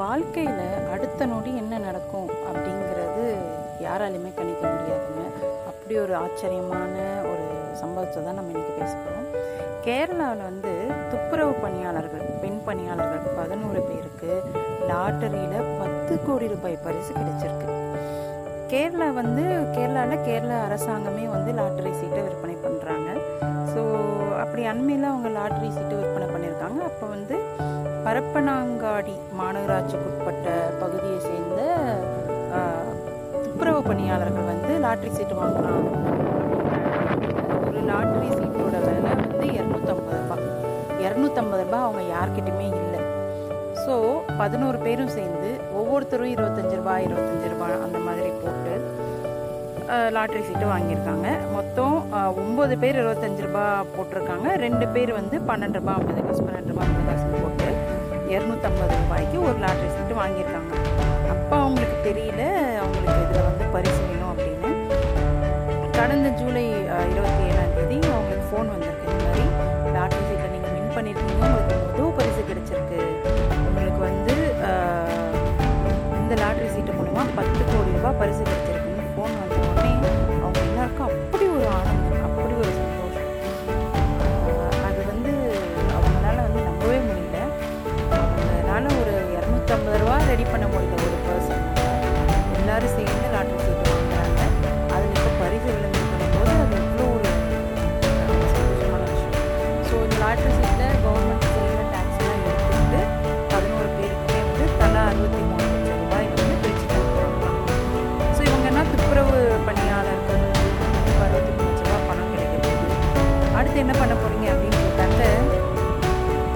வாழ்க்கையில் அடுத்த நொடி என்ன நடக்கும் அப்படிங்கிறது யாராலையுமே கணிக்க முடியாதுங்க. அப்படி ஒரு ஆச்சரியமான ஒரு சம்பவத்தை தான் நம்ம இன்றைக்கி பேச போகிறோம் கேரளாவில் வந்து துப்புரவு பணியாளர்கள் பெண் பணியாளர்கள் பதினோரு பேருக்கு லாட்டரியில் பத்து கோடி ரூபாய் பரிசு கிடைச்சிருக்கு. கேரளா வந்து கேரளாவில் கேரளா அரசாங்கமே வந்து லாட்டரி சீட்டை விற்பனை பண்ணுறாங்க ஸோ அப்படி அண்மையில் அவங்க லாட்டரி சீட்டு விற்பனை பண்ணியிருக்காங்க. அப்போ வந்து பரப்பனாங்காடி மாநகராட்சிக்குட்பட்ட பகுதியை சேர்ந்த துப்புரவு பணியாளர்கள் வந்து லாட்ரி சீட்டு வாங்கலாம் ஒரு லாட்ரி சீட்டோட விலை வந்து இரநூத்தம்பது ரூபாய் இரநூத்தம்பது ரூபாய் அவங்க யார்கிட்டையுமே இல்லை. ஸோ பதினோரு பேரும் சேர்ந்து ஒவ்வொருத்தரும் இருபத்தஞ்சு ரூபாய் இருபத்தஞ்சு ரூபாய் அந்த மாதிரி போட்டு லாட்ரி சீட்டு வாங்கியிருக்காங்க. மொத்தம் ஒம்பது பேர் இருபத்தஞ்சு ரூபாய் போட்டிருக்காங்க. ரெண்டு பேர் வந்து பன்னெண்டு ரூபாய் ஐம்பது காசு பன்னெண்டு ரூபா ஐம்பது காசு போட்டு இரநூத்தம்பது ரூபாய்க்கு ஒரு லாட்ரி சீட்டு வாங்கியிருக்காங்க. அப்போ அவங்களுக்கு தெரியல அவங்களுக்கு இதில் வந்து பரிசு வேணும் அப்படின்னு. கடந்த ஜூலை இருபத்தி ஏழாம் தேதி அவங்களுக்கு ஃபோன் வந்திருக்கு. இந்த மாதிரி லாட்ரி சீட்டில் நீங்கள் வின் பண்ணியிருக்கீங்க உங்களுக்கு முதல் பரிசு கிடைச்சிருக்கு. உங்களுக்கு வந்து இந்த லாட்ரி சீட்டு மூலமாக பத்து கோடி ரூபாய் பரிசு ரெடி பண்ண முடியல. ஒரு பர்சன் எல்லாரும் சேர்ந்து லாட்டரி சீட்டு வாங்குறாங்க. அதில் இப்போ பரிசு விளம்பரம் போது அது எவ்வளோ ஒரு சந்தோஷமான விஷயம். ஸோ இந்த லாட்ரி சீட்டில் கவர்மெண்ட் செய்கிற டேக்ஸ்லாம் எடுத்துக்கிட்டு பதினோரு பேருக்குமே வந்து தலா அறுபத்தி மூணு லட்சம் ரூபாய் வந்து பிரித்து கொடுக்குறாங்க. ஸோ இவங்க என்ன துப்புரவு பணியாளர்கள்? அறுபத்தி மூணு லட்ச ரூபா பணம் கிடைக்கிறது அடுத்து என்ன பண்ண போகிறீங்க அப்படின்னு கேட்டாக்க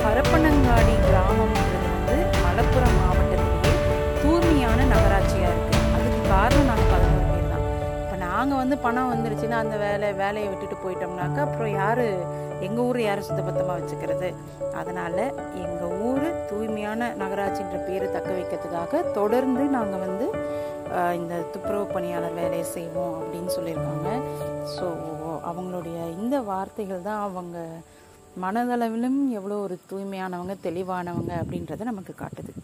பரப்பனங்காடி கிராமம் நாங்கள் வந்து பணம் வந்துருச்சுன்னா அந்த வேலை வேலையை விட்டுட்டு போயிட்டோம்னாக்கா அப்புறம் யார்? எங்கள் ஊர் யார் சுத்தபத்தமாக வச்சுக்கிறது? அதனால் எங்கள் ஊர் தூய்மையான நகராட்சின்ற பேரை தக்க வைக்கிறதுக்காக தொடர்ந்து நாங்கள் வந்து இந்த துப்புரவு பணியாளர் வேலையை செய்வோம் அப்படின்னு சொல்லியிருக்காங்க. ஸோ அவங்களுடைய இந்த வார்த்தைகள் தான் அவங்க மனதளவிலும் எவ்வளோ ஒரு தூய்மையானவங்க தெளிவானவங்க அப்படின்றத நமக்கு காட்டுது.